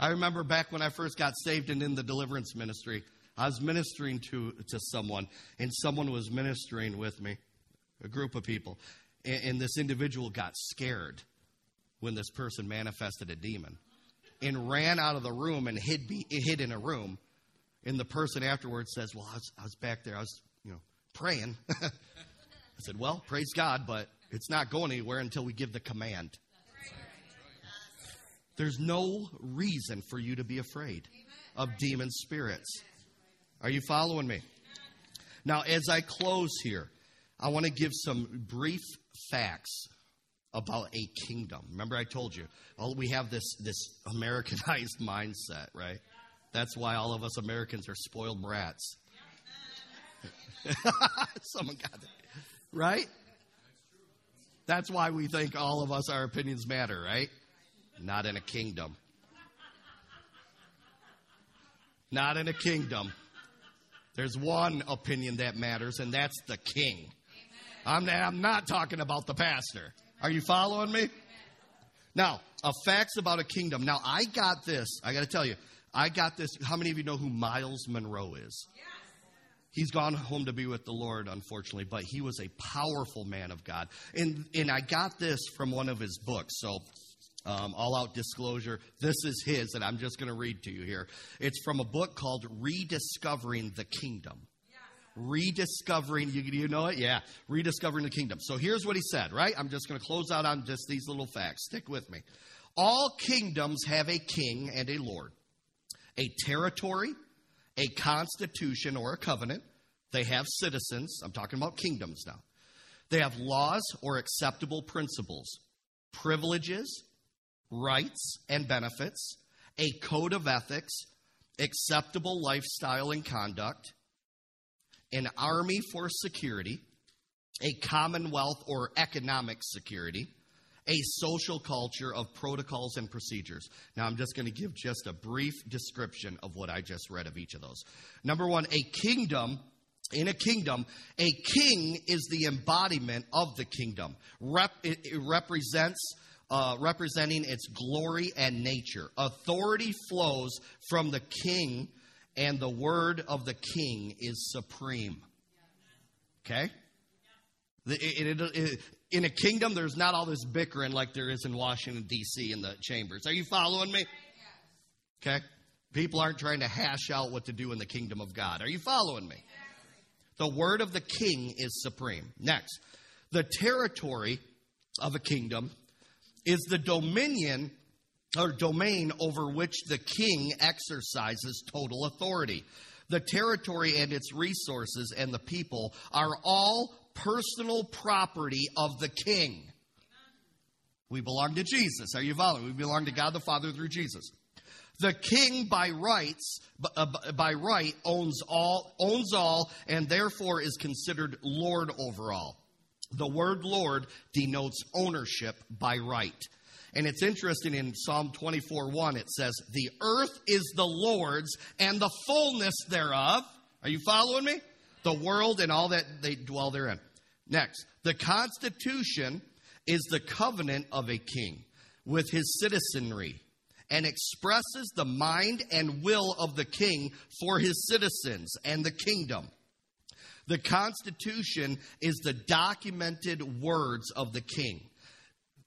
I remember back when I first got saved and in the deliverance ministry, I was ministering to, to someone, and someone was ministering with me, a group of people. And, and this individual got scared when this person manifested a demon and ran out of the room and hid, be, hid in a room. And the person afterwards says, Well, I was, I was back there. I was praying. [laughs] I said, Well, praise God, but it's not going anywhere until we give the command. There's no reason for you to be afraid of demon spirits. Are you following me? Now, as I close here, I want to give some brief facts about a kingdom. Remember, I told you, well, we have this, this Americanized [laughs] mindset, right? That's why all of us Americans are spoiled brats. [laughs] Someone got it. Right? That's why we think all of us, our opinions matter, right? Not in a kingdom. Not in a kingdom. There's one opinion that matters, and that's the king. I'm, I'm not talking about the pastor. Are you following me? Now, uh, facts about a kingdom. Now, I got this. I got to tell you, I got this. How many of you know who Myles Munroe is? He's gone home to be with the Lord, unfortunately, but he was a powerful man of God. And, and I got this from one of his books. So, um, all out disclosure, this is his, and I'm just going to read to you here. It's from a book called Rediscovering the Kingdom. Rediscovering, you, you know it? Yeah, Rediscovering the Kingdom. So here's what he said, right? I'm just going to close out on just these little facts. Stick with me. All kingdoms have a king and a lord, a territory, a constitution or a covenant. They have citizens. I'm talking about kingdoms now. They have laws or acceptable principles, privileges, rights and benefits, a code of ethics, acceptable lifestyle and conduct, an army for security, a commonwealth or economic security, a social culture of protocols and procedures. Now, I'm just going to give just a brief description of what I just read of each of those. Number one, a kingdom. In a kingdom, a king is the embodiment of the kingdom. Rep, it, it represents uh, representing its glory and nature. Authority flows from the king, and the word of the king is supreme. Okay? It, it, in a kingdom, there's not all this bickering like there is in Washington, D.C. in the chambers. Are you following me? Okay? People aren't trying to hash out what to do in the kingdom of God. Are you following me? The word of the king is supreme. Next, the territory of a kingdom is the dominion or domain over which the king exercises total authority. The territory and its resources and the people are all personal property of the king. We belong to Jesus. Are you following? We belong to God the Father through Jesus. The king by rights uh, by right owns all owns all and therefore is considered lord over all. The word lord denotes ownership by right. And it's interesting in Psalm 24 1, it says, The earth is the Lord's and the fullness thereof. Are you following me? The world and all that they dwell therein. Next, the Constitution is the covenant of a king with his citizenry and expresses the mind and will of the king for his citizens and the kingdom. The Constitution is the documented words of the king.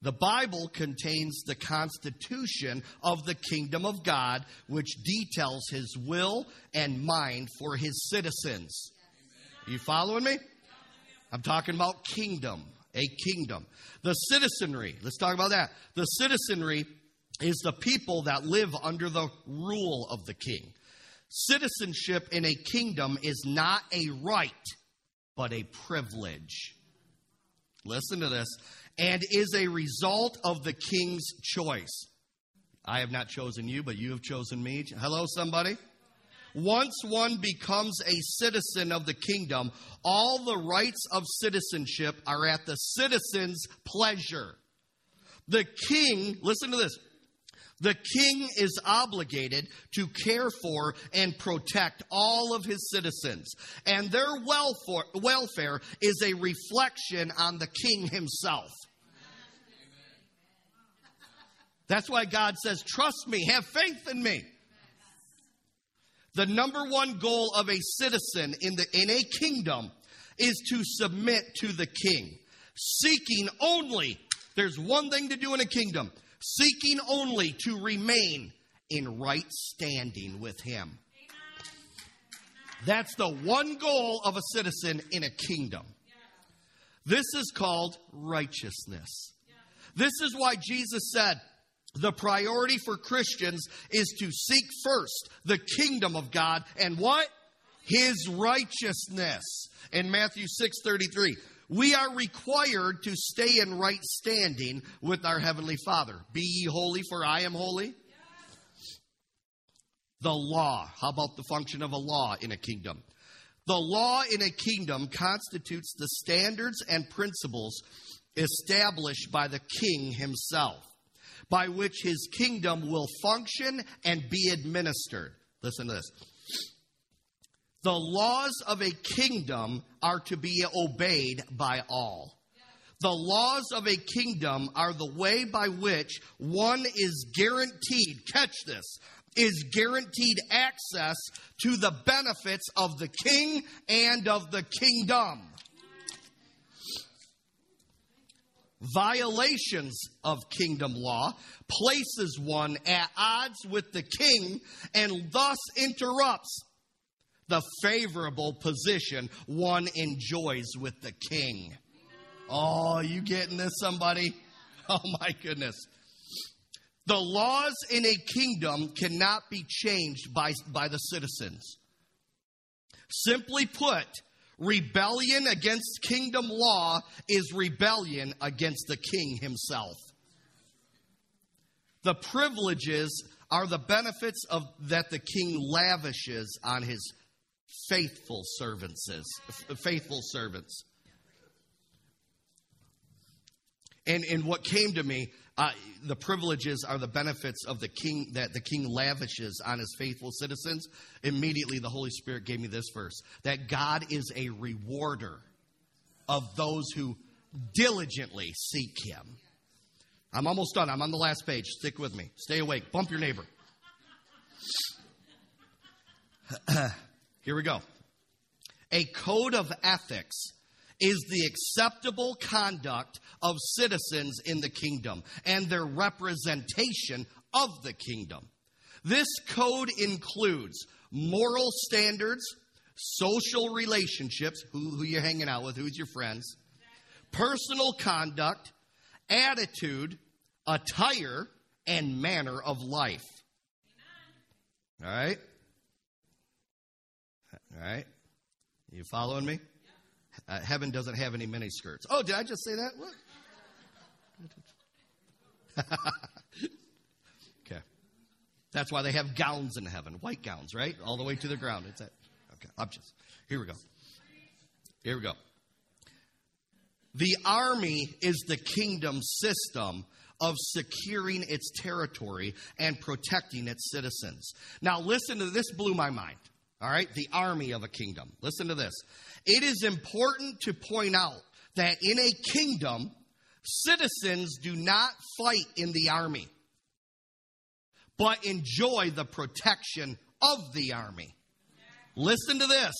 The Bible contains the constitution of the kingdom of God, which details his will and mind for his citizens. You following me? I'm talking about kingdom, a kingdom. The citizenry, let's talk about that. The citizenry is the people that live under the rule of the king. Citizenship in a kingdom is not a right, but a privilege. Listen to this. And is a result of the king's choice. I have not chosen you, but you have chosen me. Hello, somebody? Once one becomes a citizen of the kingdom, all the rights of citizenship are at the citizen's pleasure. The king, listen to this, the king is obligated to care for and protect all of his citizens, and their welfare, is a reflection on the king himself. That's why God says, Trust me, have faith in me. The number one goal of a citizen in, the, in a kingdom is to submit to the king, seeking only, there's one thing to do in a kingdom seeking only to remain in right standing with Him. That's the one goal of a citizen in a kingdom. This is called righteousness. This is why Jesus said, the priority for Christians is to seek first the kingdom of God and what? His righteousness. In Matthew 6:33, we are required to stay in right standing with our Heavenly Father. Be ye holy, for I am holy. The law. How about the function of a law in a kingdom? The law in a kingdom constitutes the standards and principles established by the king himself, by which his kingdom will function and be administered. Listen to this. The laws of a kingdom are to be obeyed by all. The laws of a kingdom are the way by which one is guaranteed, catch this, is guaranteed access to the benefits of the king and of the kingdom. Violations of kingdom law places one at odds with the king and thus interrupts the favorable position one enjoys with the king. Oh, you getting this, somebody? [laughs] Oh, my goodness. The laws in a kingdom cannot be changed by, by the citizens. Simply put, rebellion against kingdom law is rebellion against the king himself. The privileges are the benefits of, that the king lavishes on his faithful servants, faithful servants. And, and what came to me, uh, the privileges are the benefits of the king that the king lavishes on his faithful citizens. Immediately, the Holy Spirit gave me this verse that God is a rewarder of those who diligently seek him. I'm almost done. I'm on the last page. Stick with me. Stay awake. Bump your neighbor. [clears throat] Here we go. A code of ethics is the acceptable conduct of citizens in the kingdom and their representation of the kingdom. This code includes moral standards, social relationships, who, who you're hanging out with, who's your friends, personal conduct, attitude, attire, and manner of life. All right? All right? You following me? Uh, heaven doesn't have any mini skirts. Oh, did I just say that? [laughs] Okay. That's why they have gowns in heaven, white gowns, right? All the way to the ground. It's that. Okay. I'm just. Here we go. Here we go. The army is the kingdom system of securing its territory and protecting its citizens. Now, listen to this, blew my mind. All right, the army of a kingdom. Listen to this. It is important to point out that in a kingdom, citizens do not fight in the army, but enjoy the protection of the army. Listen to this.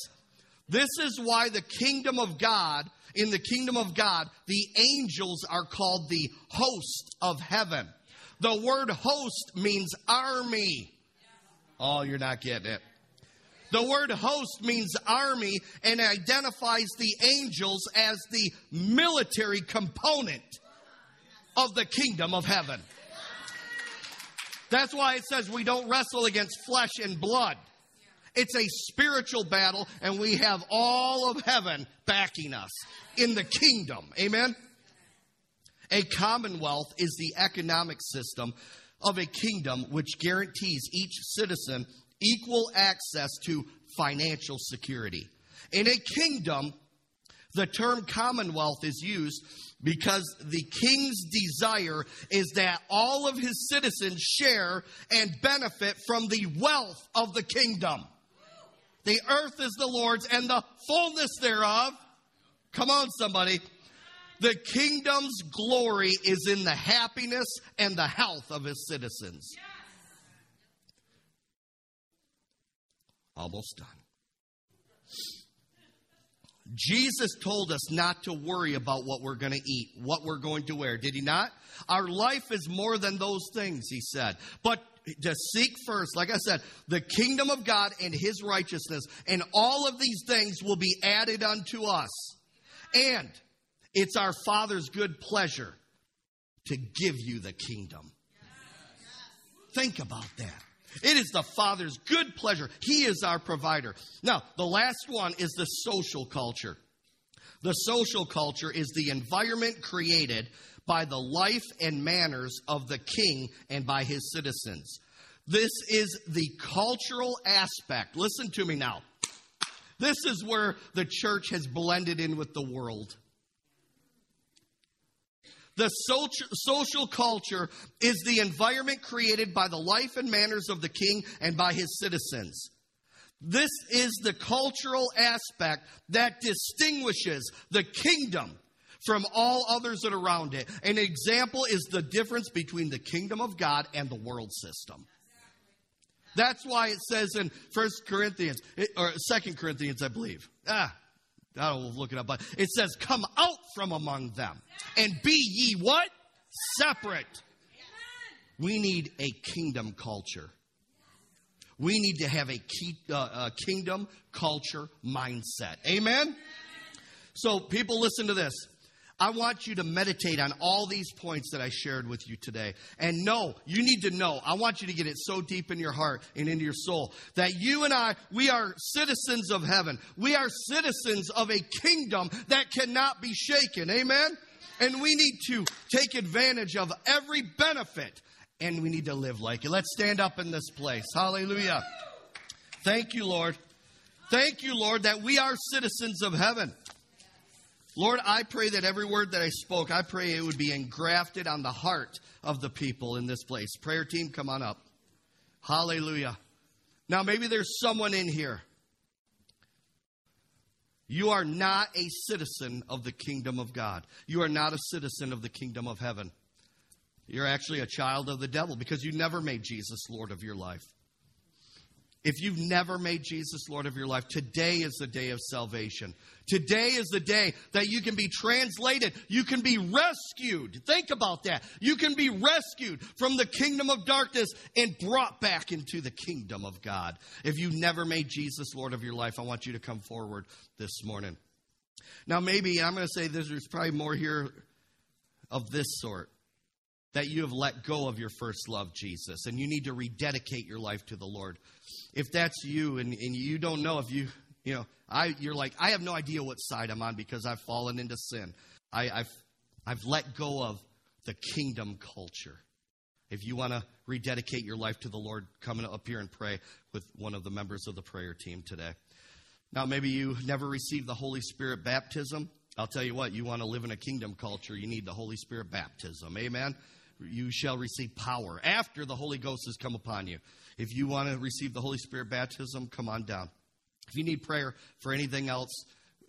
This is why the kingdom of God, in the kingdom of God, the angels are called the host of heaven. The word host means army. Oh, you're not getting it. The word host means army and identifies the angels as the military component of the kingdom of heaven. That's why it says we don't wrestle against flesh and blood. It's a spiritual battle, and we have all of heaven backing us in the kingdom. Amen? A commonwealth is the economic system of a kingdom which guarantees each citizen equal access to financial security. In a kingdom, the term commonwealth is used because the king's desire is that all of his citizens share and benefit from the wealth of the kingdom. The earth is the Lord's and the fullness thereof. Come on, somebody. The kingdom's glory is in the happiness and the health of his citizens. Almost done. Jesus told us not to worry about what we're going to eat, what we're going to wear. Did he not? Our life is more than those things, he said. But to seek first, like I said, the kingdom of God and his righteousness, and all of these things will be added unto us. And it's our Father's good pleasure to give you the kingdom. Think about that. It is the Father's good pleasure. He is our provider. Now, the last one is the social culture. The social culture is the environment created by the life and manners of the king and by his citizens. This is the cultural aspect. Listen to me now. This is where the church has blended in with the world. The social culture is the environment created by the life and manners of the king and by his citizens. This is the cultural aspect that distinguishes the kingdom from all others that are around it. An example is the difference between the kingdom of God and the world system. That's why it says in First Corinthians, or Second Corinthians, I believe. Ah, I will look it up, but it says, Come out from among them and be ye what? Separate. We need a kingdom culture. We need to have a, key, uh, a kingdom culture mindset. Amen? So, people, listen to this. I want you to meditate on all these points that I shared with you today. And know, you need to know, I want you to get it so deep in your heart and into your soul that you and I, we are citizens of heaven. We are citizens of a kingdom that cannot be shaken. Amen? And we need to take advantage of every benefit and we need to live like it. Let's stand up in this place. Hallelujah. Thank you, Lord. Thank you, Lord, that we are citizens of heaven. Lord, I pray that every word that I spoke, I pray it would be engrafted on the heart of the people in this place. Prayer team, come on up. Hallelujah. Now, maybe there's someone in here. You are not a citizen of the kingdom of God. You are not a citizen of the kingdom of heaven. You're actually a child of the devil because you never made Jesus Lord of your life. If you've never made Jesus Lord of your life, today is the day of salvation. Today is the day that you can be translated. You can be rescued. Think about that. You can be rescued from the kingdom of darkness and brought back into the kingdom of God. If you've never made Jesus Lord of your life, I want you to come forward this morning. Now, maybe I'm going to say this, there's probably more here of this sort. that you have let go of your first love, Jesus, and you need to rededicate your life to the Lord. If that's you and, and you don't know if you, you know, I, you're like, I have no idea what side I'm on because I've fallen into sin. I, I've, I've let go of the kingdom culture. If you want to rededicate your life to the Lord, come up here and pray with one of the members of the prayer team today. Now, maybe you never received the Holy Spirit baptism. I'll tell you what, you want to live in a kingdom culture, you need the Holy Spirit baptism. Amen? You shall receive power after the Holy Ghost has come upon you. If you want to receive the Holy Spirit baptism, come on down. If you need prayer for anything else,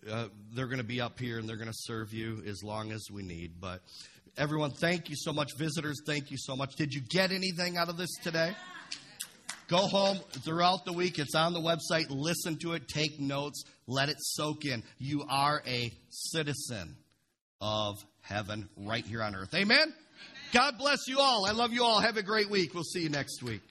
uh, they're going to be up here and they're going to serve you as long as we need. But everyone, thank you so much. Visitors, thank you so much. Did you get anything out of this today? Go home throughout the week. It's on the website. Listen to it. Take notes. Let it soak in. You are a citizen of heaven right here on earth. Amen? Amen. God bless you all. I love you all. Have a great week. We'll see you next week.